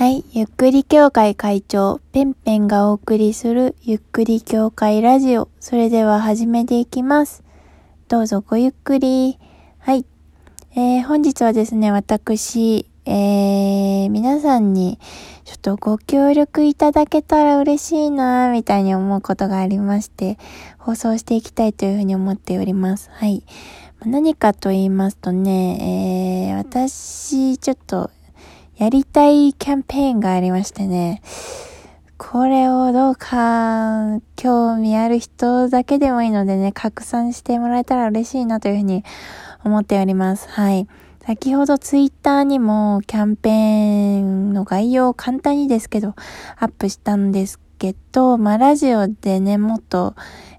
はい。ゆっくり協会会長、ペンペンがお送りするゆっくり協会ラジオ。それでは始めていきます。どうぞごゆっくり。はい。えー、本日はですね、私、えー、皆さんにちょっとご協力いただけたら嬉しいなみたいに思うことがありまして、放送していきたいというふうに思っております。はい。何かと言いますとね、えー、私、ちょっとやりたいキャンペーンがありましてね、これをどうか興味ある人だけでもいいのでね、拡散してもらえたら嬉しいなというふうに思っております。はい。先ほどツイッターにもキャンペーンの概要を簡単にですけどアップしたんですけど、まあラジオでね、もっと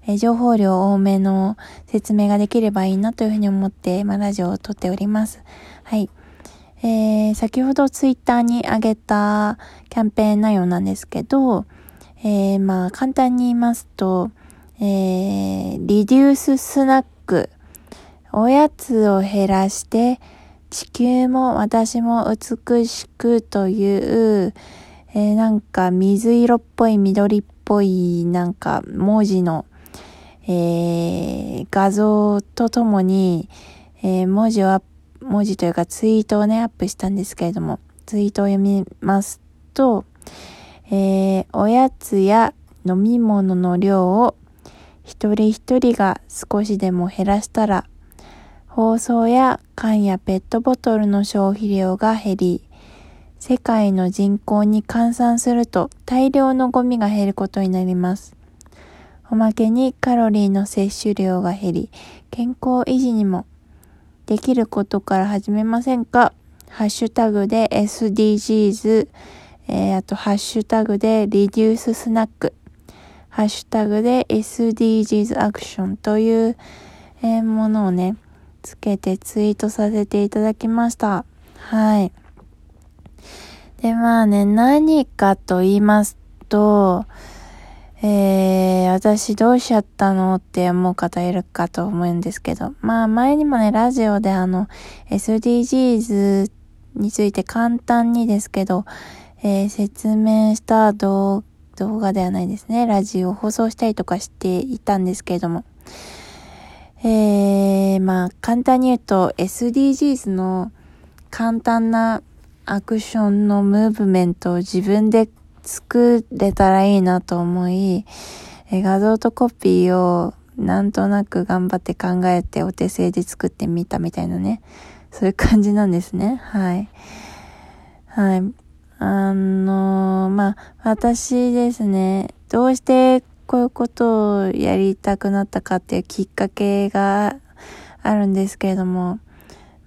え情報量多めの説明ができればいいなというふうに思って、まあラジオを撮っております。はい。えー、先ほどツイッターに上げたキャンペーン内容なんですけど、えー、まあ簡単に言いますと、えー、リデューススナック、おやつを減らして地球も私も美しくという、えー、なんか水色っぽい緑っぽいなんか文字の、えー、画像とともに、えー、文字をアップ文字というかツイートをね、アップしたんですけれども、ツイートを読みますと、えー、おやつや飲み物の量を一人一人が少しでも減らしたら、包装や缶やペットボトルの消費量が減り、世界の人口に換算すると大量のゴミが減ることになります。おまけにカロリーの摂取量が減り、健康維持にもできることから始めませんか？ハッシュタグで SDGs、えー、あとハッシュタグでリデューススナック、ハッシュタグで SDGs アクションという、え、ものをね、つけてツイートさせていただきました。はい。で、まあね、何かと言いますと、えー、私どうしちゃったのって思う方いるかと思うんですけど、まあ前にもね、ラジオであの、SDGs について簡単にですけど、えー、説明した動画ではないですね、ラジオを放送したりとかしていたんですけれども、えー、まあ簡単に言うと SDGs の簡単なアクションのムーブメントを自分で作れたらいいなと思い、え画像とコピーをなんとなく頑張って考えてお手製で作ってみたみたいなね。そういう感じなんですね。はい。はい。あの、まあ、私ですね、どうしてこういうことをやりたくなったかっていうきっかけがあるんですけれども、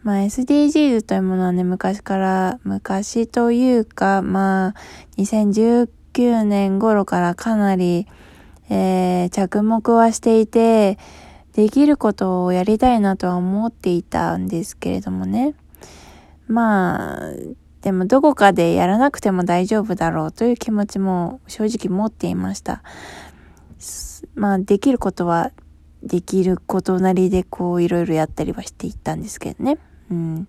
まあ SDGs というものはね、昔から、昔というか、まあ、2019年頃からかなり、えー、着目はしていて、できることをやりたいなとは思っていたんですけれどもね。まあ、でもどこかでやらなくても大丈夫だろうという気持ちも正直持っていました。まあ、できることはできることなりでこういろいろやったりはしていったんですけどね。うん。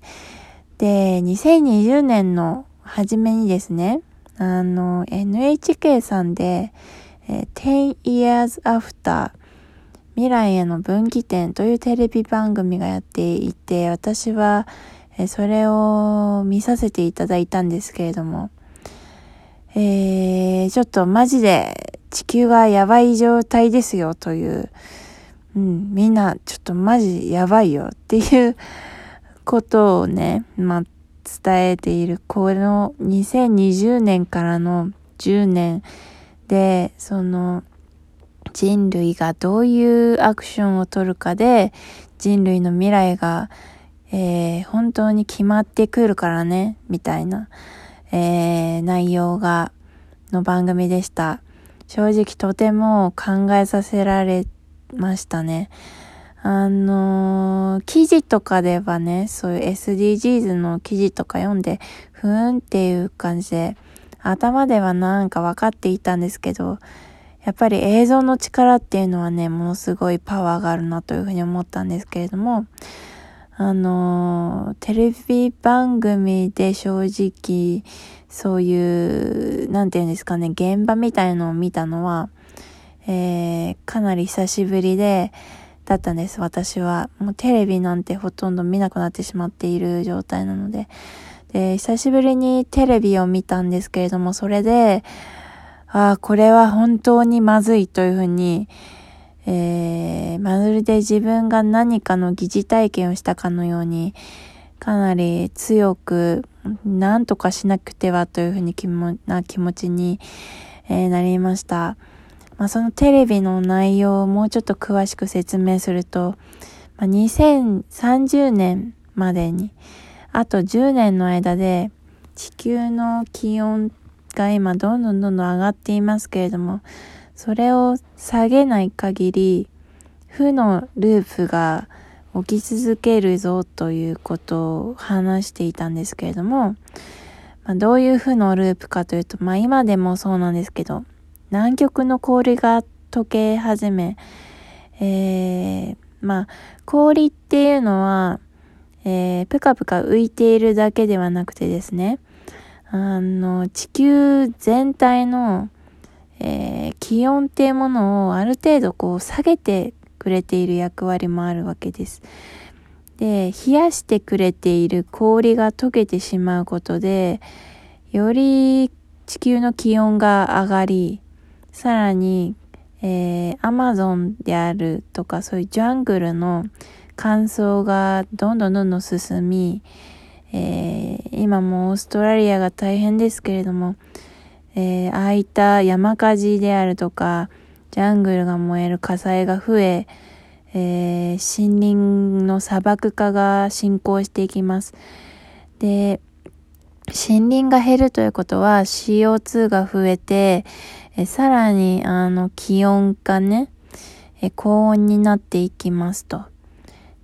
で、2020年の初めにですね、あの、NHK さんで、えー、10 years after 未来への分岐点というテレビ番組がやっていて、私は、えー、それを見させていただいたんですけれども、えー、ちょっとマジで地球がやばい状態ですよという、うん、みんなちょっとマジやばいよっていうことをね、まあ、伝えている、この2020年からの10年で、その、人類がどういうアクションを取るかで、人類の未来が、えー、本当に決まってくるからね、みたいな、えー、内容が、の番組でした。正直とても考えさせられましたね。あのー、記事とかではね、そういう SDGs の記事とか読んで、ふーんっていう感じで、頭ではなんか分かっていたんですけど、やっぱり映像の力っていうのはね、ものすごいパワーがあるなというふうに思ったんですけれども、あの、テレビ番組で正直、そういう、なんていうんですかね、現場みたいのを見たのは、えー、かなり久しぶりで、だったんです、私は。もうテレビなんてほとんど見なくなってしまっている状態なので。で、久しぶりにテレビを見たんですけれども、それで、ああ、これは本当にまずいというふうに、えー、まるで自分が何かの疑似体験をしたかのように、かなり強く、何とかしなくてはというふうに気もな気持ちに、えー、なりました。まあ、そのテレビの内容をもうちょっと詳しく説明すると、まあ、2030年までに、あと10年の間で地球の気温が今どんどんどんどん上がっていますけれども、それを下げない限り、負のループが起き続けるぞということを話していたんですけれども、まあ、どういう負のループかというと、まあ今でもそうなんですけど、南極の氷が溶け始め、えー、まあ氷っていうのは、えー、ぷかぷか浮いているだけではなくてですね、あの、地球全体のえー、気温っていうものをある程度こう下げてくれている役割もあるわけです。で、冷やしてくれている氷が溶けてしまうことで、より地球の気温が上がり、さらに、えー、アマゾンであるとかそういうジャングルの乾燥がどんどんどんどん進み、えー、今もオーストラリアが大変ですけれども、えー、ああいった山火事であるとか、ジャングルが燃える火災が増え、えー、森林の砂漠化が進行していきます。で、森林が減るということは CO2 が増えて、えさらにあの気温がね、え高温になっていきますと。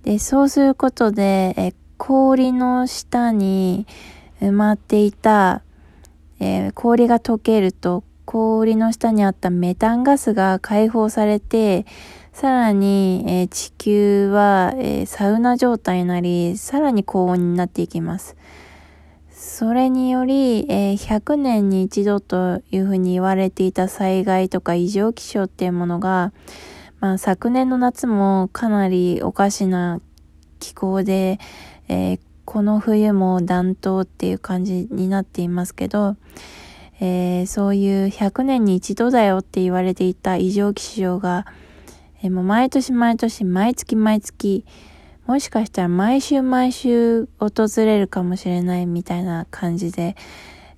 で、そうすることで、え氷の下に埋まっていたえ、氷が溶けると氷の下にあったメタンガスが解放されて、さらに、え、地球は、え、サウナ状態になり、さらに高温になっていきます。それにより、えー、100年に一度というふうに言われていた災害とか異常気象っていうものが、まあ、昨年の夏もかなりおかしな気候で、えー、この冬も暖冬っていう感じになっていますけど、えー、そういう100年に一度だよって言われていた異常気象が、えー、もう毎年毎年毎月毎月もしかしたら毎週毎週訪れるかもしれないみたいな感じで、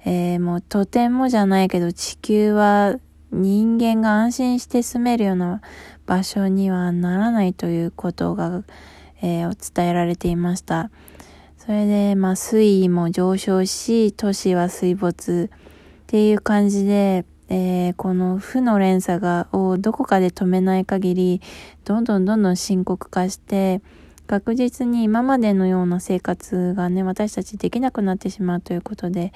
えー、もうとてもじゃないけど地球は人間が安心して住めるような場所にはならないということが、えー、伝えられていました。それで、まあ、水位も上昇し、都市は水没っていう感じで、えー、この負の連鎖が、をどこかで止めない限り、どんどんどんどん深刻化して、確実に今までのような生活がね、私たちできなくなってしまうということで、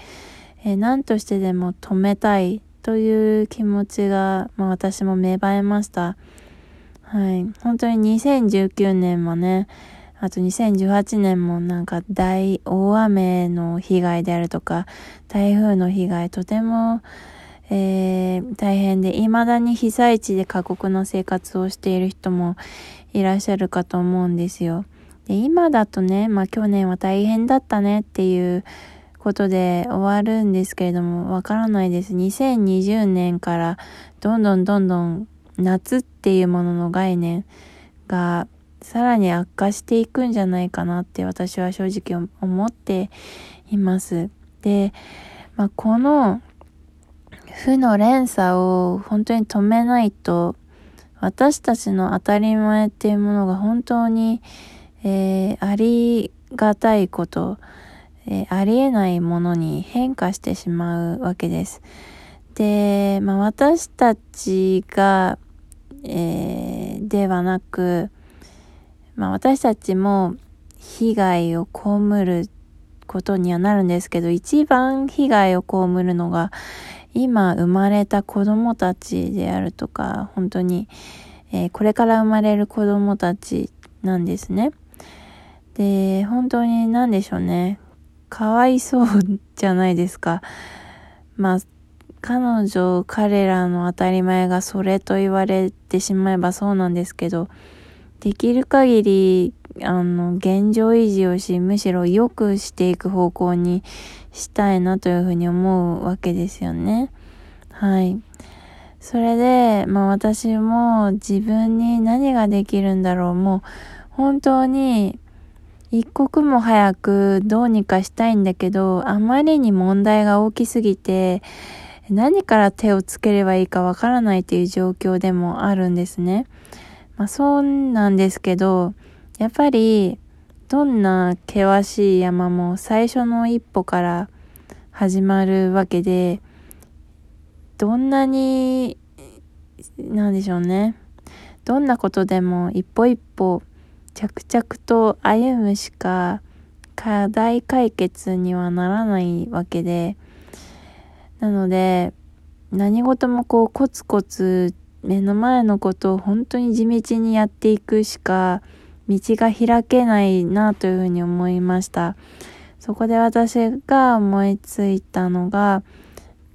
えー、何としてでも止めたいという気持ちが、まあ、私も芽生えました。はい。本当に2019年もね、あと2018年もなんか大大雨の被害であるとか、台風の被害とても、えー、大変で、未だに被災地で過酷な生活をしている人もいらっしゃるかと思うんですよ。で今だとね、まあ去年は大変だったねっていうことで終わるんですけれども、わからないです。2020年からどんどんどんどん夏っていうものの概念がさらに悪化していくんじゃないかなって私は正直思っています。で、まあ、この負の連鎖を本当に止めないと私たちの当たり前っていうものが本当に、えー、ありがたいこと、えー、ありえないものに変化してしまうわけです。で、まあ、私たちが、えー、ではなく、まあ私たちも被害を被ることにはなるんですけど、一番被害を被るのが、今生まれた子供たちであるとか、本当に、えー、これから生まれる子供たちなんですね。で、本当に何でしょうね。かわいそうじゃないですか。まあ、彼女、彼らの当たり前がそれと言われてしまえばそうなんですけど、できる限り、あの、現状維持をし、むしろ良くしていく方向にしたいなというふうに思うわけですよね。はい。それで、まあ私も自分に何ができるんだろう。もう本当に一刻も早くどうにかしたいんだけど、あまりに問題が大きすぎて、何から手をつければいいかわからないという状況でもあるんですね。まあそうなんですけど、やっぱりどんな険しい山も最初の一歩から始まるわけで、どんなに、なんでしょうね。どんなことでも一歩一歩着々と歩むしか課題解決にはならないわけで、なので、何事もこうコツコツ目の前のことを本当に地道にやっていくしか道が開けないなというふうに思いました。そこで私が思いついたのが、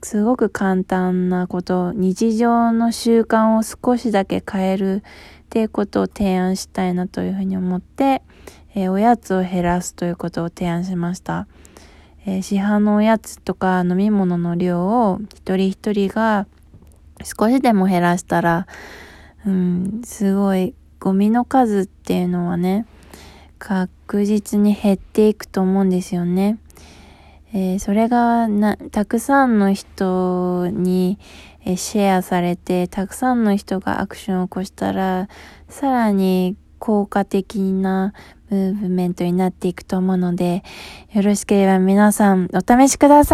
すごく簡単なこと、日常の習慣を少しだけ変えるっていうことを提案したいなというふうに思って、えー、おやつを減らすということを提案しました。えー、市販のおやつとか飲み物の量を一人一人が少しでも減らしたら、うん、すごいゴミの数っていうのはね、確実に減っていくと思うんですよね。えー、それがな、たくさんの人に、えー、シェアされて、たくさんの人がアクションを起こしたら、さらに効果的なムーブメントになっていくと思うので、よろしければ皆さんお試しください。